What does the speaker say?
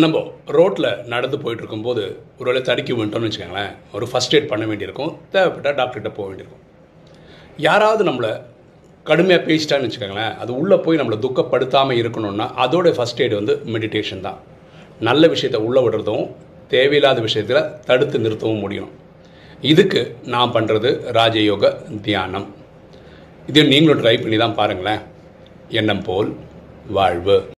நம்ம ரோட்டில் நடந்து போயிட்டு இருக்கும்போது ஒருவேளை தடுக்கி விட்டோம்னு வச்சுக்கோங்களேன் ஒரு ஃபஸ்ட் எய்ட் பண்ண வேண்டியிருக்கும் தேவைப்பட்டால் டாக்டர்கிட்ட போக வேண்டியிருக்கும். யாராவது நம்மளை கடுமையாக பேசிட்டான்னு வச்சுக்கோங்களேன் அது உள்ளே போய் நம்மளை துக்கப்படுத்தாமல் இருக்கணும்னா அதோட ஃபஸ்ட் எய்டு வந்து மெடிடேஷன் தான். நல்ல விஷயத்தை உள்ளே விடுறதும் தேவையில்லாத விஷயத்தில் தடுத்து நிறுத்தவும் முடியும். இதுக்கு நான் பண்ணுறது ராஜயோக தியானம். இதையும் நீங்களும் ட்ரை பண்ணி தான் பாருங்களேன். எண்ணம் போல் வாழ்வு.